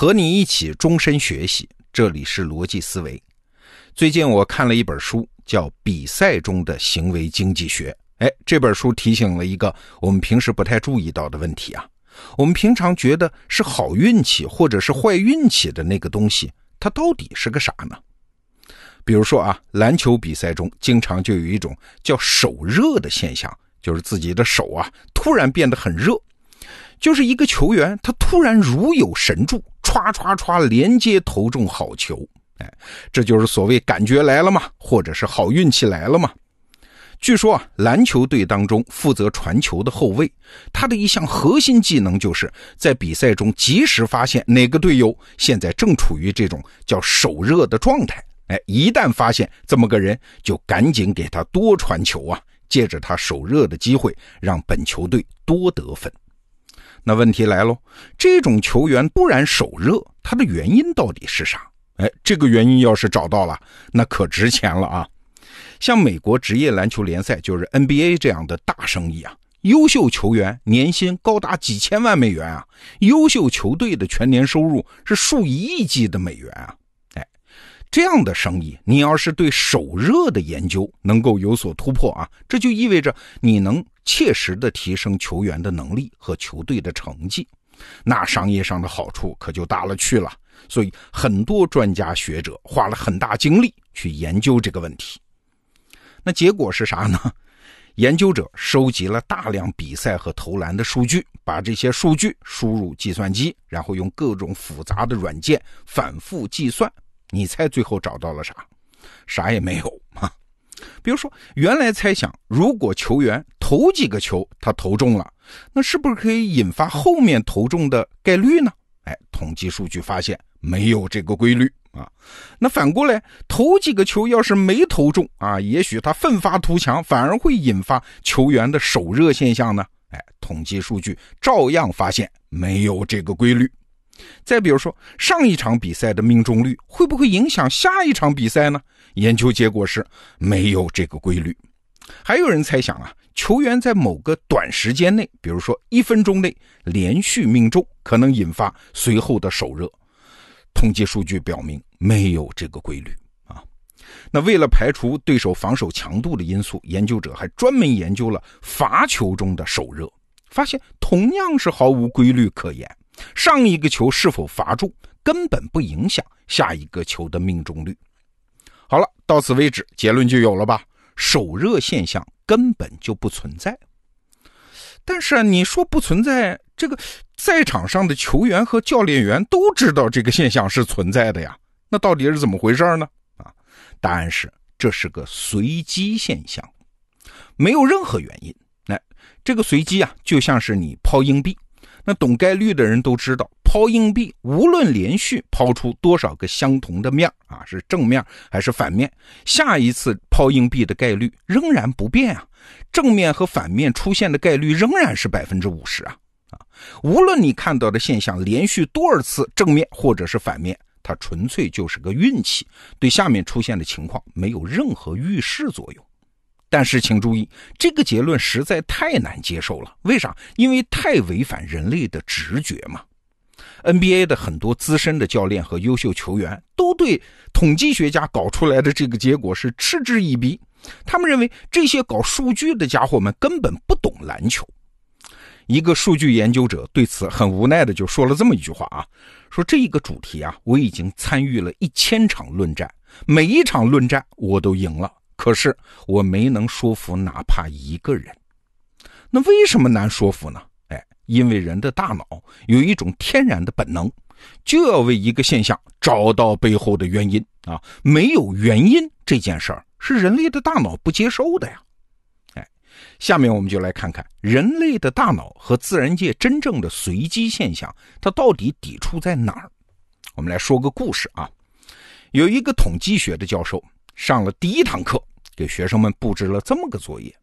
和你一起终身学习，这里是逻辑思维。最近我看了一本书，叫《比赛中的行为经济学》。哎，这本书提醒了一个我们平时不太注意到的问题啊。我们平常觉得是好运气或者是坏运气的那个东西，它到底是个啥呢？比如说啊，篮球比赛中经常就有一种叫手热的现象，就是自己的手啊突然变得很热。就是一个球员，他突然如有神助，歘歘歘连接投中好球，哎，这就是所谓感觉来了嘛，或者是好运气来了嘛。据说啊，篮球队当中负责传球的后卫，他的一项核心技能就是在比赛中及时发现哪个队友现在正处于这种叫手热的状态，哎，一旦发现这么个人，就赶紧给他多传球啊，借着他手热的机会，让本球队多得分。那问题来喽，这种球员突然手热，他的原因到底是啥？哎，这个原因要是找到了，那可值钱了啊！像美国职业篮球联赛，就是 NBA 这样的大生意啊，优秀球员年薪高达几千万美元啊，优秀球队的全年收入是数以亿计的美元啊！哎，这样的生意，你要是对手热的研究能够有所突破啊，这就意味着你能。切实的提升球员的能力和球队的成绩，那商业上的好处可就大了去了。所以很多专家学者花了很大精力去研究这个问题。那结果是啥呢？研究者收集了大量比赛和投篮的数据，把这些数据输入计算机，然后用各种复杂的软件反复计算。你猜最后找到了啥？啥也没有。比如说，原来猜想，如果球员头几个球他投中了，那是不是可以引发后面投中的概率呢？哎，统计数据发现没有这个规律啊。那反过来，头几个球要是没投中啊，也许他奋发图强，反而会引发球员的手热现象呢？哎，统计数据照样发现没有这个规律。再比如说，上一场比赛的命中率会不会影响下一场比赛呢？研究结果是没有这个规律。还有人猜想啊，球员在某个短时间内，比如说一分钟内连续命中，可能引发随后的手热。统计数据表明没有这个规律啊。那为了排除对手防守强度的因素，研究者还专门研究了罚球中的手热，发现同样是毫无规律可言。上一个球是否罚中，根本不影响下一个球的命中率。好了，到此为止，结论就有了吧？手热现象根本就不存在。但是，你说不存在，这个赛场上的球员和教练员都知道这个现象是存在的呀。那到底是怎么回事呢？啊，答案是这是个随机现象，没有任何原因。那这个随机啊，就像是你抛硬币。那懂概率的人都知道，抛硬币无论连续抛出多少个相同的面啊，是正面还是反面，下一次抛硬币的概率仍然不变啊，正面和反面出现的概率仍然是百分之五十啊啊！无论你看到的现象连续多少次正面或者是反面，它纯粹就是个运气，对下面出现的情况没有任何预示作用。但是请注意，这个结论实在太难接受了。为啥？因为太违反人类的直觉嘛。NBA 的很多资深的教练和优秀球员都对统计学家搞出来的这个结果是嗤之以鼻。他们认为这些搞数据的家伙们根本不懂篮球。一个数据研究者对此很无奈的就说了这么一句话啊：说这一个主题啊，我已经参与了一千场论战，每一场论战我都赢了。可是我没能说服哪怕一个人，那为什么难说服呢？因为人的大脑有一种天然的本能，就要为一个现象找到背后的原因啊！没有原因这件事儿是人类的大脑不接受的呀。哎，下面我们就来看看人类的大脑和自然界真正的随机现象，它到底抵触在哪儿？我们来说个故事啊，有一个统计学的教授上了第一堂课。给学生们布置了这么个作业，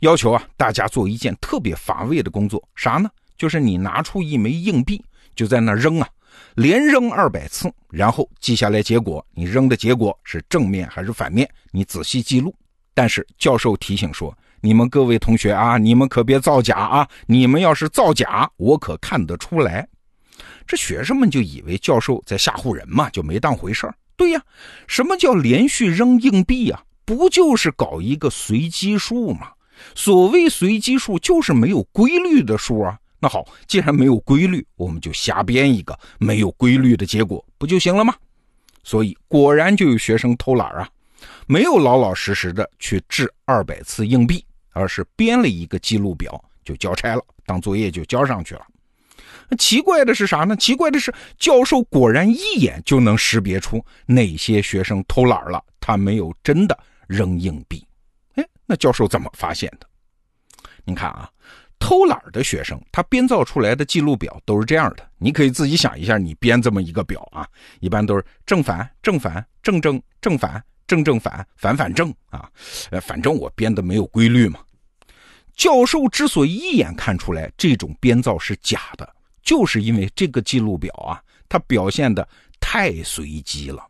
要求啊大家做一件特别乏味的工作，啥呢？就是你拿出一枚硬币，就在那扔啊，连扔二百次，然后记下来结果。你扔的结果是正面还是反面？你仔细记录。但是教授提醒说，你们各位同学啊，你们可别造假啊！你们要是造假，我可看得出来。这学生们就以为教授在吓唬人嘛，就没当回事儿。对呀，什么叫连续扔硬币啊？不就是搞一个随机数吗？所谓随机数，就是没有规律的数啊。那好，既然没有规律，我们就瞎编一个没有规律的结果，不就行了吗？所以果然就有学生偷懒啊，没有老老实实的去掷二百次硬币，而是编了一个记录表就交差了，当作业就交上去了。奇怪的是啥呢？奇怪的是，教授果然一眼就能识别出哪些学生偷懒了，他没有真的扔硬币。那教授怎么发现的？您看啊，偷懒的学生他编造出来的记录表都是这样的，你可以自己想一下，你编这么一个表啊，一般都是正反正反正正正反正正反反反正啊，反正我编的没有规律嘛。教授之所以一眼看出来这种编造是假的。就是因为这个记录表啊，它表现的太随机了。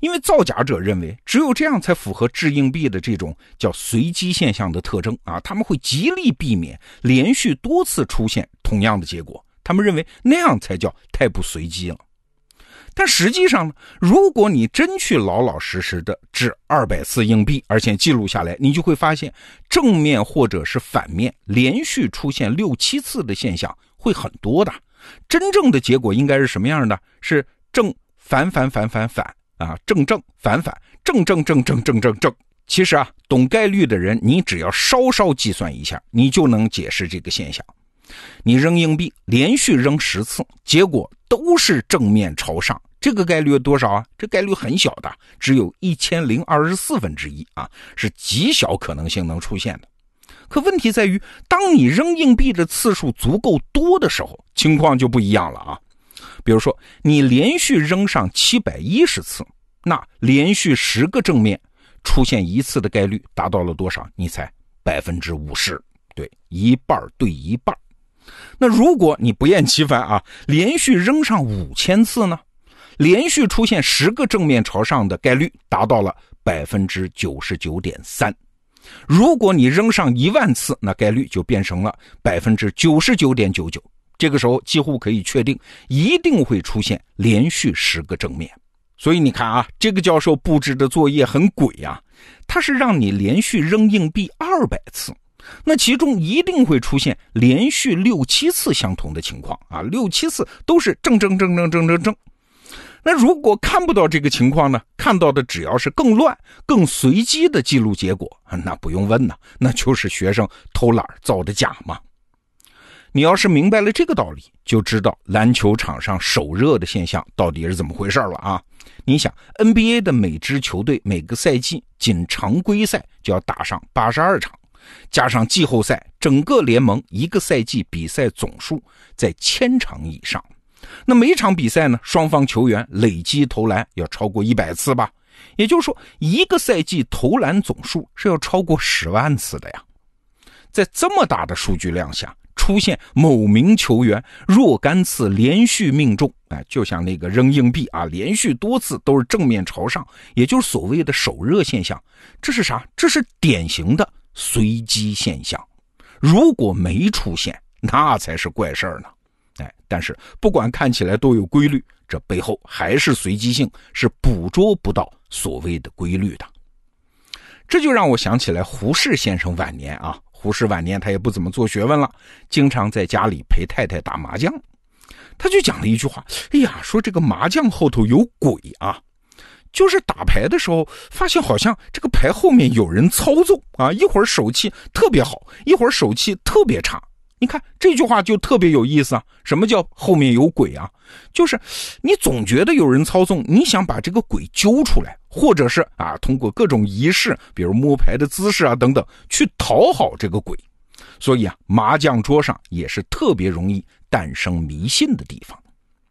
因为造假者认为，只有这样才符合掷硬币的这种叫随机现象的特征啊，他们会极力避免连续多次出现同样的结果。他们认为那样才叫太不随机了。但实际上呢，如果你真去老老实实的掷二百次硬币，而且记录下来，你就会发现正面或者是反面连续出现六七次的现象。会很多的，真正的结果应该是什么样的？是正反反反反反啊，正正反反正正正正正正正。其实啊，懂概率的人，你只要稍稍计算一下，你就能解释这个现象。你扔硬币，连续扔十次，结果都是正面朝上，这个概率多少啊？这概率很小的，只有一千零二十四分之一啊，是极小可能性能出现的。可问题在于，当你扔硬币的次数足够多的时候，情况就不一样了啊。比如说，你连续扔上七百一十次，那连续十个正面出现一次的概率达到了多少？你猜？百分之五十，对，一半对一半。那如果你不厌其烦啊，连续扔上五千次呢？连续出现十个正面朝上的概率达到了百分之九十九点三。如果你扔上一万次，那概率就变成了百分之九十九点九九。这个时候几乎可以确定，一定会出现连续十个正面。所以你看啊，这个教授布置的作业很鬼呀，他是让你连续扔硬币二百次，那其中一定会出现连续六七次相同的情况啊，六七次都是正正正正正正正。那如果看不到这个情况呢？看到的只要是更乱、更随机的记录结果，那不用问呐，那就是学生偷懒造的假嘛。你要是明白了这个道理，就知道篮球场上手热的现象到底是怎么回事了啊！你想，NBA 的每支球队每个赛季仅常规赛就要打上八十二场，加上季后赛，整个联盟一个赛季比赛总数在千场以上。那每场比赛呢，双方球员累计投篮要超过一百次吧？也就是说，一个赛季投篮总数是要超过十万次的呀。在这么大的数据量下，出现某名球员若干次连续命中，哎，就像那个扔硬币啊，连续多次都是正面朝上，也就是所谓的手热现象。这是啥？这是典型的随机现象。如果没出现，那才是怪事儿呢。哎，但是不管看起来多有规律，这背后还是随机性，是捕捉不到所谓的规律的。这就让我想起来胡适先生晚年啊，胡适晚年他也不怎么做学问了，经常在家里陪太太打麻将，他就讲了一句话：哎呀，说这个麻将后头有鬼啊，就是打牌的时候发现好像这个牌后面有人操纵啊，一会儿手气特别好，一会儿手气特别差。你看这句话就特别有意思啊！什么叫后面有鬼啊？就是你总觉得有人操纵，你想把这个鬼揪出来，或者是啊通过各种仪式，比如摸牌的姿势啊等等，去讨好这个鬼。所以啊，麻将桌上也是特别容易诞生迷信的地方。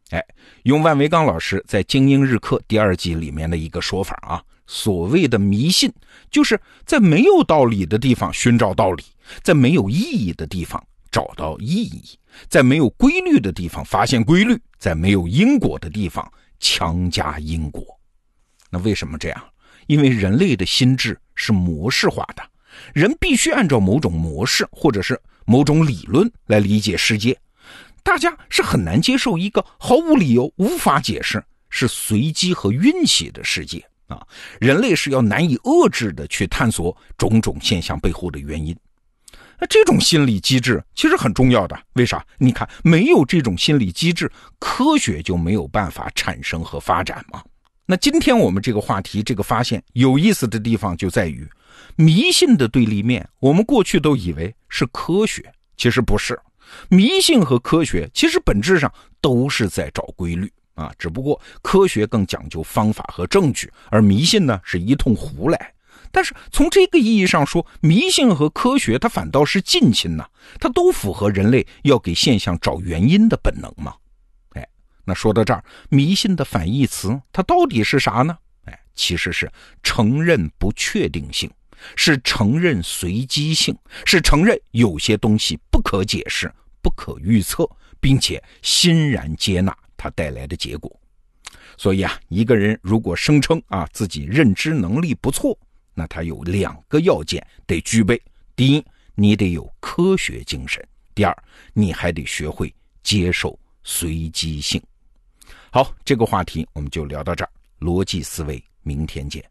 哎，用万维刚老师在《精英日课》第二季里面的一个说法啊，所谓的迷信，就是在没有道理的地方寻找道理，在没有意义的地方。找到意义，在没有规律的地方发现规律，在没有因果的地方强加因果。那为什么这样？因为人类的心智是模式化的，人必须按照某种模式或者是某种理论来理解世界。大家是很难接受一个毫无理由、无法解释、是随机和运气的世界啊！人类是要难以遏制的去探索种种现象背后的原因。那这种心理机制其实很重要的，为啥？你看，没有这种心理机制，科学就没有办法产生和发展嘛。那今天我们这个话题，这个发现有意思的地方就在于，迷信的对立面，我们过去都以为是科学，其实不是。迷信和科学其实本质上都是在找规律啊，只不过科学更讲究方法和证据，而迷信呢是一通胡来。但是从这个意义上说，迷信和科学它反倒是近亲呐，它都符合人类要给现象找原因的本能嘛。那说到这儿，迷信的反义词它到底是啥呢？哎，其实是承认不确定性，是承认随机性，是承认有些东西不可解释、不可预测，并且欣然接纳它带来的结果。所以啊，一个人如果声称啊自己认知能力不错，那他有两个要件得具备：第一，你得有科学精神；第二，你还得学会接受随机性。好，这个话题我们就聊到这儿。逻辑思维，明天见。